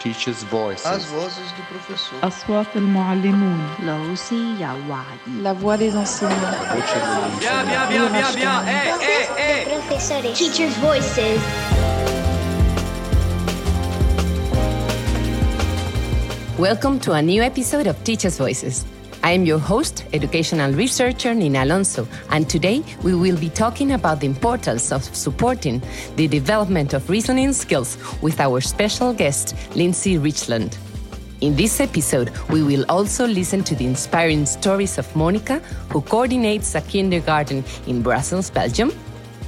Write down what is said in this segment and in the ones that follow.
Teachers' voices. As vozes do professor. أصوات المعلمون La voix des enseignants. Voce degli Bien, bien, insegnanti. bien, bien, bien. Eh, eh, eh. Professores. Teachers' voices. Welcome to a new episode of Teachers' Voices. I am your host, educational researcher Nina Alonso, and today we will be talking about the importance of supporting the development of reasoning skills with our special guest, Lindsay Richland. In this episode, we will also listen to the inspiring stories of Monica, who coordinates a kindergarten in Brussels, Belgium,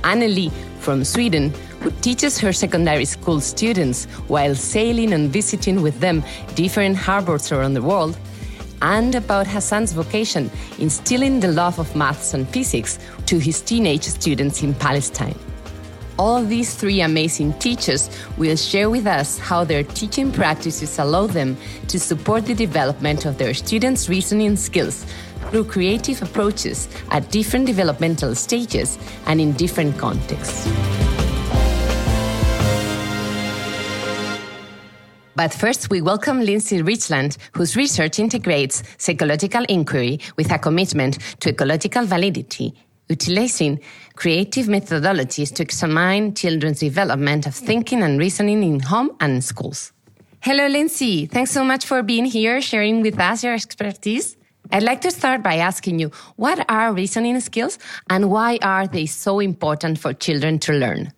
Annelie from Sweden, who teaches her secondary school students while sailing and visiting with them different harbors around the world, and about Hassan's vocation, instilling the love of maths and physics to his teenage students in Palestine. All these three amazing teachers will share with us how their teaching practices allow them to support the development of their students' reasoning skills through creative approaches at different developmental stages and in different contexts. But first, we welcome Lindsay Richland, whose research integrates psychological inquiry with a commitment to ecological validity, utilizing creative methodologies to examine children's development of thinking and reasoning in home and schools. Hello, Lindsay. Thanks so much for being here, sharing with us your expertise. I'd like to start by asking you, what are reasoning skills and why are they so important for children to learn?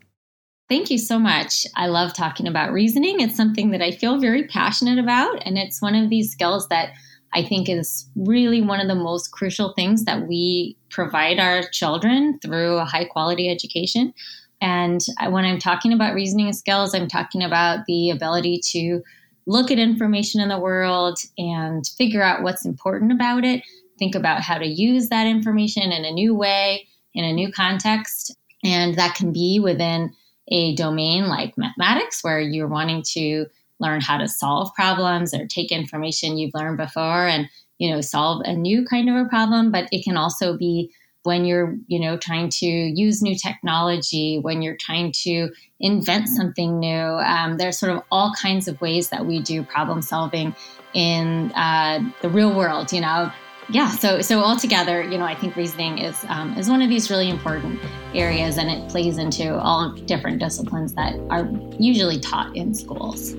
Thank you so much. I love talking about reasoning. It's something that I feel very passionate about, and it's one of these skills that I think is really one of the most crucial things that we provide our children through a high quality education. And when I'm talking about reasoning skills, I'm talking about the ability to look at information in the world and figure out what's important about it, think about how to use that information in a new way, in a new context. And that can be within a domain like mathematics, where you're wanting to learn how to solve problems or take information you've learned before and you know solve a new kind of a problem. But it can also be when you're you know trying to use new technology when you're trying to invent something new. Um, there's sort of all kinds of ways that we do problem solving in uh, the real world you know yeah so so altogether you know i think reasoning is um, is one of these really important areas and it plays into all different disciplines that are usually taught in schools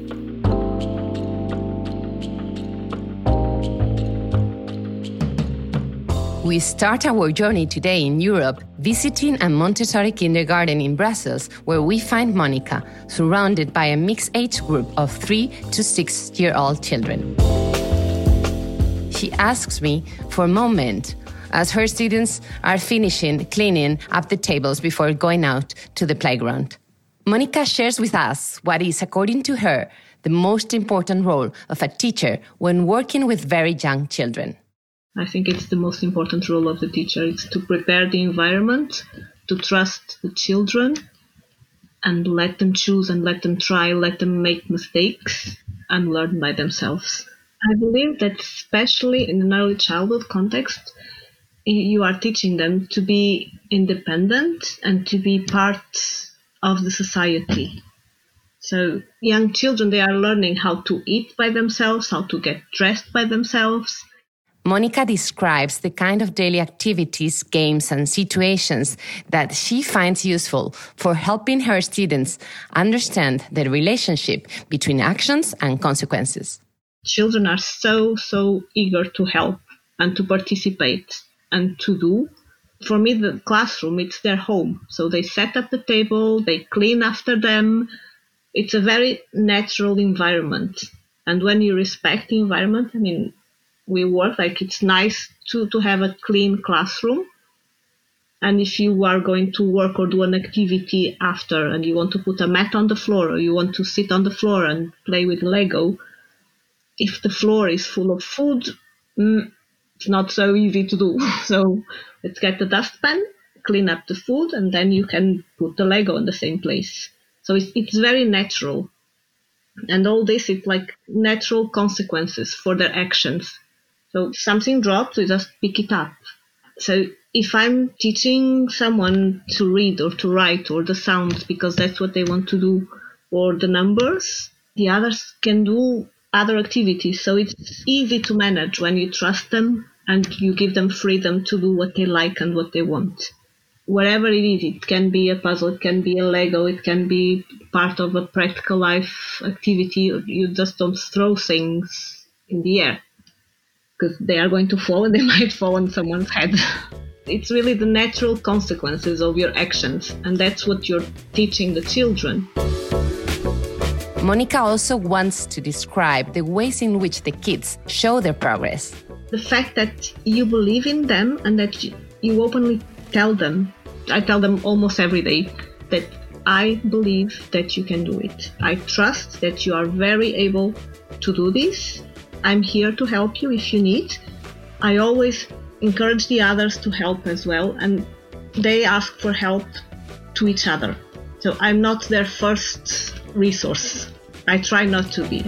We start our journey today in Europe, visiting a Montessori kindergarten in Brussels, where we find Monica surrounded by a mixed age group of three to six year old children. She asks me for a moment as her students are finishing cleaning up the tables before going out to the playground. Monica shares with us what is, according to her, the most important role of a teacher when working with very young children. I think it's the most important role of the teacher. It's to prepare the environment, to trust the children, and let them choose and let them try, let them make mistakes and learn by themselves. I believe that especially in an early childhood context, you are teaching them to be independent and to be part of the society. So young children, they are learning how to eat by themselves, how to get dressed by themselves, Monica describes the kind of daily activities, games, and situations that she finds useful for helping her students understand the relationship between actions and consequences. Children are so, so eager to help and to participate and to do. For me, the classroom, it's their home. So they set up the table, they clean after them. It's a very natural environment. And when you respect the environment, I mean, we work like it's nice to, to have a clean classroom and if you are going to work or do an activity after and you want to put a mat on the floor or you want to sit on the floor and play with lego if the floor is full of food mm, it's not so easy to do. So let's get the dustpan clean up the food and then you can put the lego in the same place. So it's, it's very natural. And all this is like natural consequences for their actions. So something drops, we just pick it up. So if I'm teaching someone to read or to write or the sounds because that's what they want to do or the numbers, The others can do other activities, so it's easy to manage when you trust them and you give them freedom to do what they like and what they want. Whatever it is, it can be a puzzle, it can be a Lego, it can be part of a practical life activity. You just don't throw things in the air because they are going to fall and they might fall on someone's head. it's really the natural consequences of your actions, and that's what you're teaching the children. Monica also wants to describe the ways in which the kids show their progress. The fact that you believe in them and that you openly tell them, I tell them almost every day, that I believe that you can do it. I trust that you are very able to do this. I'm here to help you if you need. I always encourage the others to help as well, and they ask for help to each other. So I'm not their first resource. I try not to be.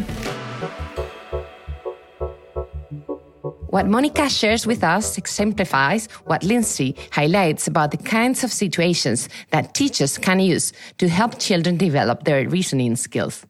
What Monica shares with us exemplifies what Lindsay highlights about the kinds of situations that teachers can use to help children develop their reasoning skills.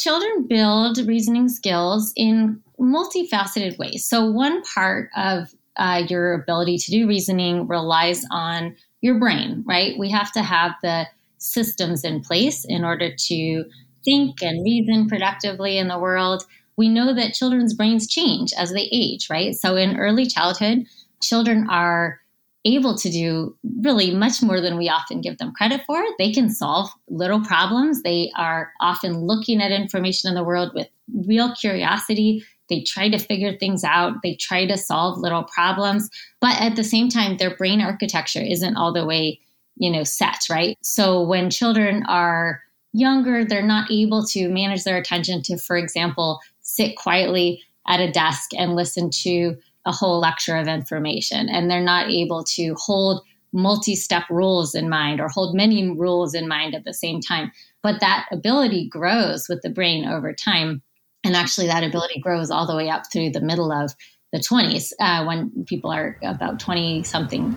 Children build reasoning skills in multifaceted ways. So, one part of uh, your ability to do reasoning relies on your brain, right? We have to have the systems in place in order to think and reason productively in the world. We know that children's brains change as they age, right? So in early childhood, children are able to do really much more than we often give them credit for. They can solve little problems. They are often looking at information in the world with real curiosity. They try to figure things out. They try to solve little problems. But at the same time, their brain architecture isn't all the way, you know, set, right? So when children are younger, they're not able to manage their attention to, for example, sit quietly at a desk and listen to a whole lecture of information. And they're not able to hold multi step rules in mind or hold many rules in mind at the same time. But that ability grows with the brain over time. And actually, that ability grows all the way up through the middle of the 20s uh, when people are about 20 something.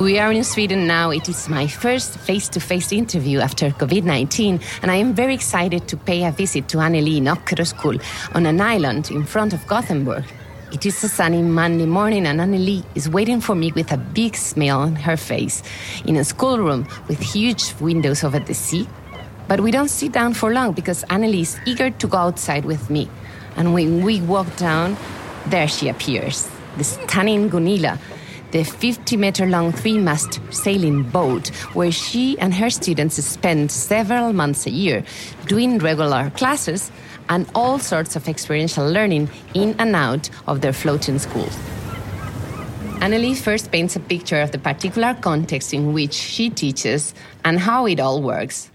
We are in Sweden now. It is my first face to face interview after COVID 19, and I am very excited to pay a visit to Anneli School on an island in front of Gothenburg. It is a sunny Monday morning, and Anneli is waiting for me with a big smile on her face in a schoolroom with huge windows over the sea but we don't sit down for long because Anneli is eager to go outside with me. And when we walk down, there she appears, the stunning Gunilla, the 50 meter long three mast sailing boat where she and her students spend several months a year doing regular classes and all sorts of experiential learning in and out of their floating schools. Anneli first paints a picture of the particular context in which she teaches and how it all works.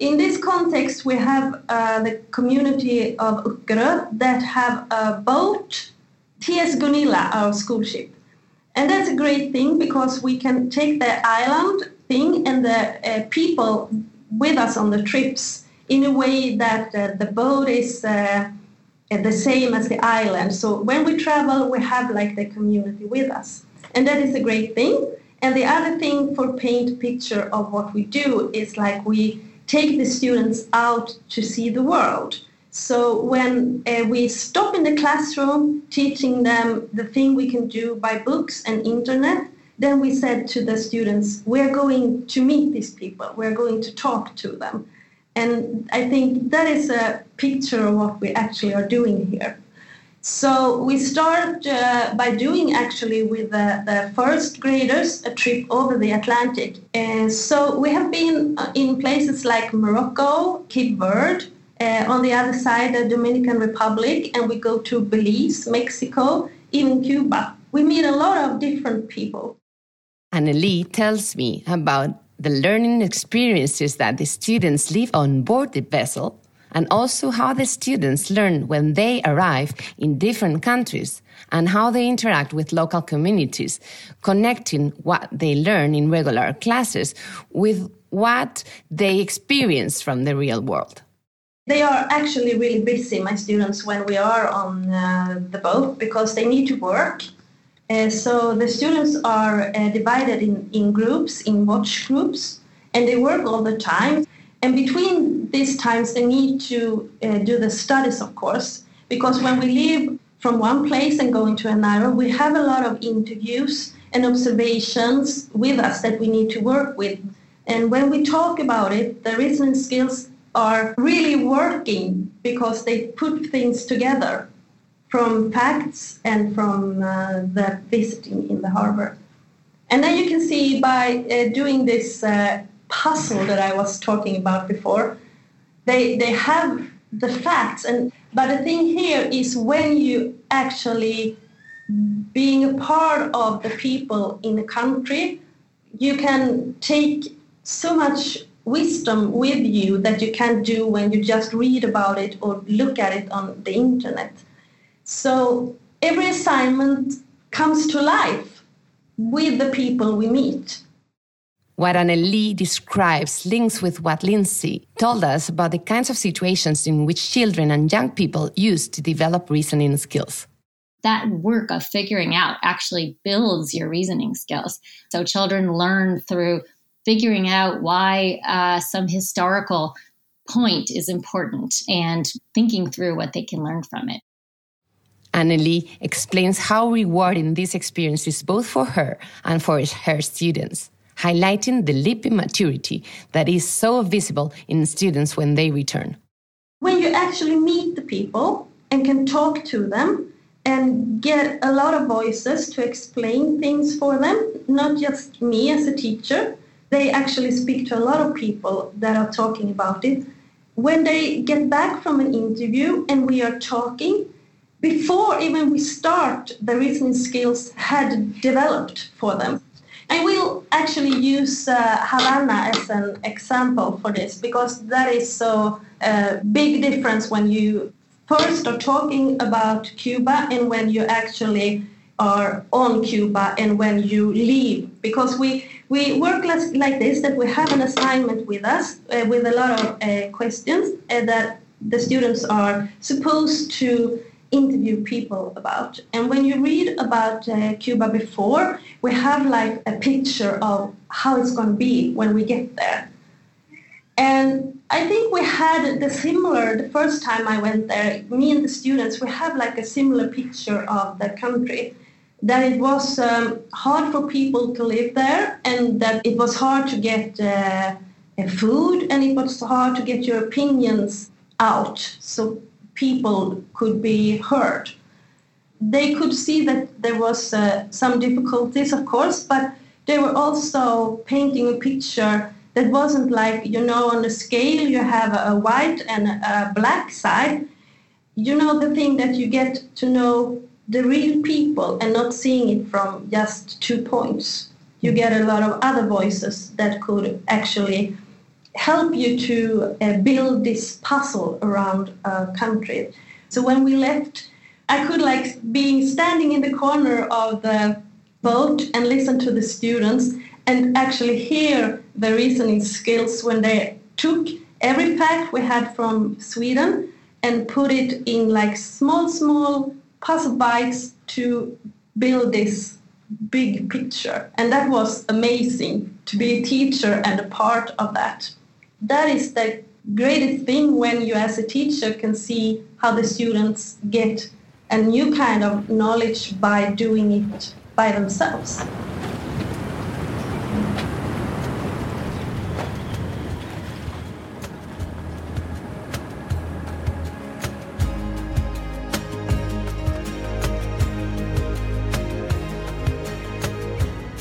In this context, we have uh, the community of Öckerö that have a boat, TS Gunilla, our school ship. And that's a great thing because we can take the island thing and the uh, people with us on the trips in a way that uh, the boat is uh, the same as the island. So when we travel, we have like the community with us. And that is a great thing. And the other thing for paint picture of what we do is like we take the students out to see the world. So when uh, we stop in the classroom teaching them the thing we can do by books and internet, then we said to the students, we're going to meet these people, we're going to talk to them. And I think that is a picture of what we actually are doing here. So we start uh, by doing actually with the, the, first graders a trip over the Atlantic. And so we have been uh, in places like Morocco, Cape Verde, uh, on the other side the Dominican Republic, and we go to Belize, Mexico, even Cuba. We meet a lot of different people. Anneli tells me about the learning experiences that the students live on board the vessel and also how the students learn when they arrive in different countries and how they interact with local communities, connecting what they learn in regular classes with what they experience from the real world. They are actually really busy, my students, when we are on uh, the boat because they need to work. Uh, so the students are uh, divided in, in groups, in watch groups, and they work all the time. And between these times, they need to uh, do the studies, of course, because when we leave from one place and go into another, we have a lot of interviews and observations with us that we need to work with. And when we talk about it, the reasoning skills are really working because they put things together from facts and from uh, the visiting in the harbor. And then you can see by uh, doing this uh, puzzle that I was talking about before, they, they have the facts. And, but the thing here is when you actually being a part of the people in the country, you can take so much wisdom with you that you can't do when you just read about it or look at it on the internet. So every assignment comes to life with the people we meet. What Anneli describes links with what Lindsay told us about the kinds of situations in which children and young people use to develop reasoning skills. That work of figuring out actually builds your reasoning skills. So children learn through figuring out why uh, some historical point is important and thinking through what they can learn from it. Anneli explains how rewarding this experience is both for her and for her students, highlighting the leap in maturity that is so visible in students when they return. When you actually meet the people and can talk to them and get a lot of voices to explain things for them, not just me as a teacher, they actually speak to a lot of people that are talking about it. When they get back from an interview and we are talking, before even we start, the reasoning skills had developed for them. I will actually use uh, Havana as an example for this because that is so uh, big difference when you first are talking about Cuba and when you actually are on Cuba and when you leave. Because we we work like this that we have an assignment with us uh, with a lot of uh, questions uh, that the students are supposed to interview people about. And when you read about uh, Cuba before we have like a picture of how it's going to be when we get there. And I think we had the similar the first time I went there me and the students we have like a similar picture of the country that it was um, hard for people to live there and that it was hard to get uh, food and it was hard to get your opinions out so people could be heard. They could see that there was uh, some difficulties, of course, but they were also painting a picture that wasn't like, you know, on the scale you have a white and a black side. You know, the thing that you get to know the real people and not seeing it from just two points. You get a lot of other voices that could actually help you to uh, build this puzzle around a country. So when we left, I could like being standing in the corner of the boat and listen to the students and actually hear the reasoning skills when they took every fact we had from Sweden and put it in like small, small bites to build this big picture. And that was amazing to be a teacher and a part of that. That is the greatest thing when you as a teacher can see how the students get a new kind of knowledge by doing it by themselves.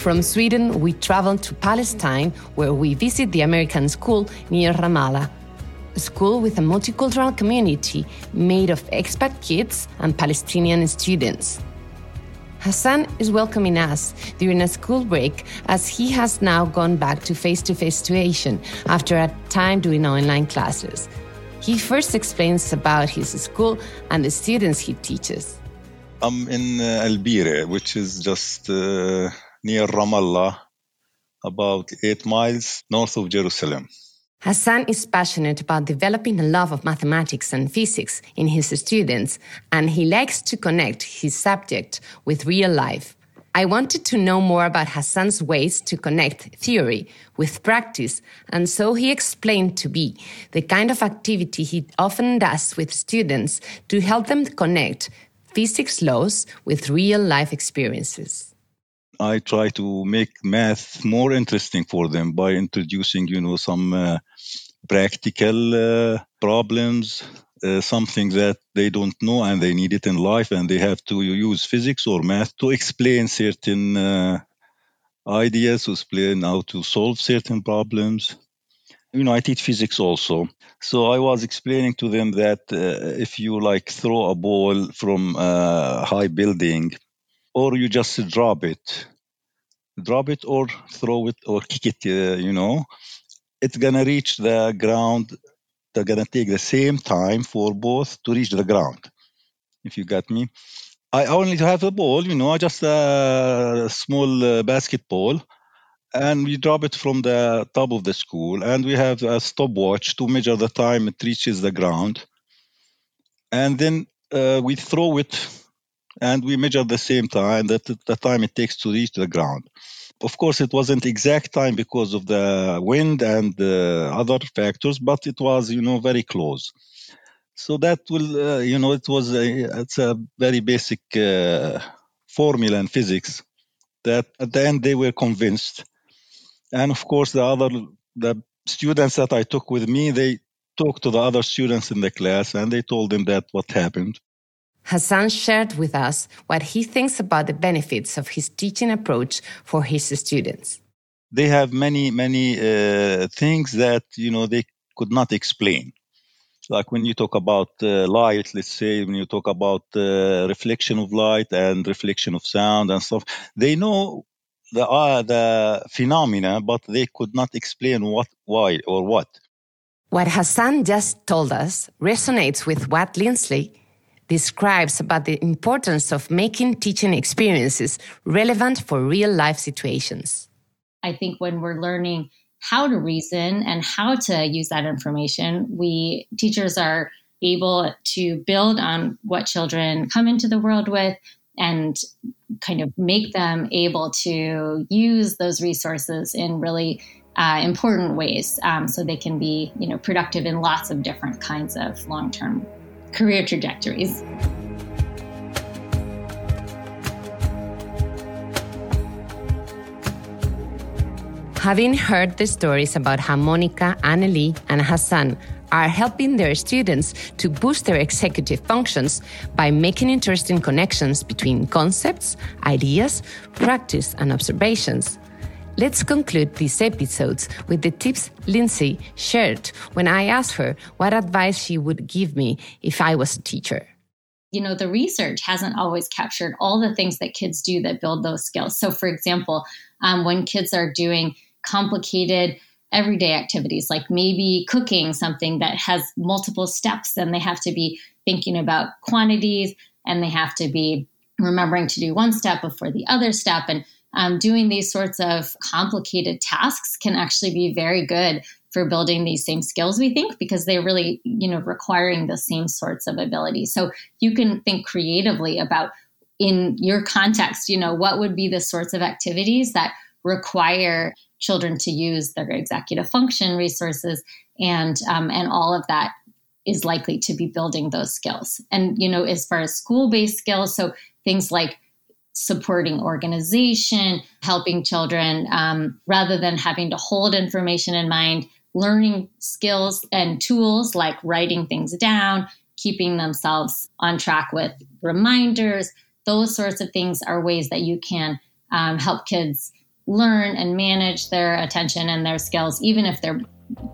From Sweden, we travel to Palestine, where we visit the American school near Ramallah. A school with a multicultural community made of expat kids and Palestinian students. Hassan is welcoming us during a school break as he has now gone back to face to face tuition after a time doing online classes. He first explains about his school and the students he teaches. I'm in uh, Al Bireh, which is just uh, near Ramallah, about eight miles north of Jerusalem. Hassan is passionate about developing a love of mathematics and physics in his students, and he likes to connect his subject with real life. I wanted to know more about Hassan's ways to connect theory with practice, and so he explained to me the kind of activity he often does with students to help them connect physics laws with real life experiences. I try to make math more interesting for them by introducing, you know, some uh, practical uh, problems uh, something that they don't know and they need it in life and they have to use physics or math to explain certain uh, ideas to explain how to solve certain problems. You know i teach physics also. So i was explaining to them that uh, if you like throw a ball from a high building or you just drop it. Drop it or throw it or kick it uh, you know. It's gonna reach the ground they're to take the same time for both to reach the ground. If you got me, I only have a ball, you know, just a small uh, basketball, and we drop it from the top of the school, and we have a stopwatch to measure the time it reaches the ground, and then uh, we throw it, and we measure the same time that the time it takes to reach the ground. Of course, it wasn't exact time because of the wind and other factors, but it was, you know, very close. So that will, uh, you know, it was a, it's a very basic uh, formula in physics that at the end they were convinced. And of course, the other the students that I took with me, they talked to the other students in the class and they told them that what happened. Hassan shared with us what he thinks about the benefits of his teaching approach for his students. They have many, many uh, things that you know they could not explain. Like when you talk about uh, light, let's say when you talk about uh, reflection of light and reflection of sound and stuff, they know the uh, the phenomena, but they could not explain what, why, or what. What Hassan just told us resonates with what Lindsay describes about the importance of making teaching experiences relevant for real life situations. I think when we're learning how to reason and how to use that information, we teachers are able to build on what children come into the world with and kind of make them able to use those resources in really uh, important ways um, so they can be you know productive in lots of different kinds of long-term career trajectories. Having heard the stories about how Monica, Annelie, and Hassan are helping their students to boost their executive functions by making interesting connections between concepts, ideas, practice, and observations, Let's conclude these episodes with the tips Lindsay shared when I asked her what advice she would give me if I was a teacher. You know, the research hasn't always captured all the things that kids do that build those skills. So, for example, um, when kids are doing complicated everyday activities, like maybe cooking something that has multiple steps, and they have to be thinking about quantities and they have to be remembering to do one step before the other step. And um, doing these sorts of complicated tasks can actually be very good for building these same skills we think because they're really you know requiring the same sorts of abilities so you can think creatively about in your context you know what would be the sorts of activities that require children to use their executive function resources and um, and all of that is likely to be building those skills. And you know as far as school-based skills so things like supporting organization, helping children um, rather than having to hold information in mind, learning skills and tools like writing things down, keeping themselves on track with reminders. Those sorts of things are ways that you can um, help kids learn and manage their attention and their skills, even if their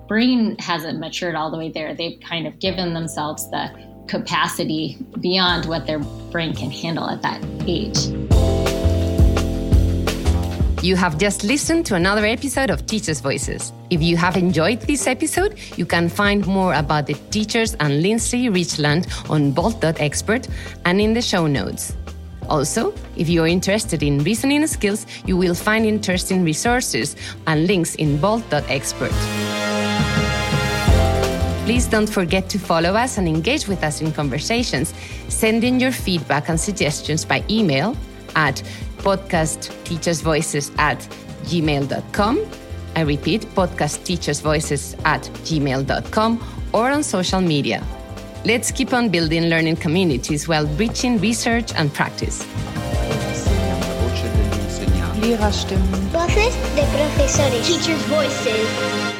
brain hasn't matured all the way there. They've kind of given themselves the capacity beyond what their brain can handle at that age. You have just listened to another episode of Teachers Voices. If you have enjoyed this episode, you can find more about the teachers and Lindsay Richland on Bold.expert and in the show notes. Also, if you're interested in reasoning skills, you will find interesting resources and links in Bold.expert. Please don't forget to follow us and engage with us in conversations. Send in your feedback and suggestions by email at podcastteachersvoices at gmail.com. I repeat, podcastteachersvoices at gmail.com or on social media. Let's keep on building learning communities while bridging research and practice. Lehrerstimmen. Voces de profesores. Teachers' voices.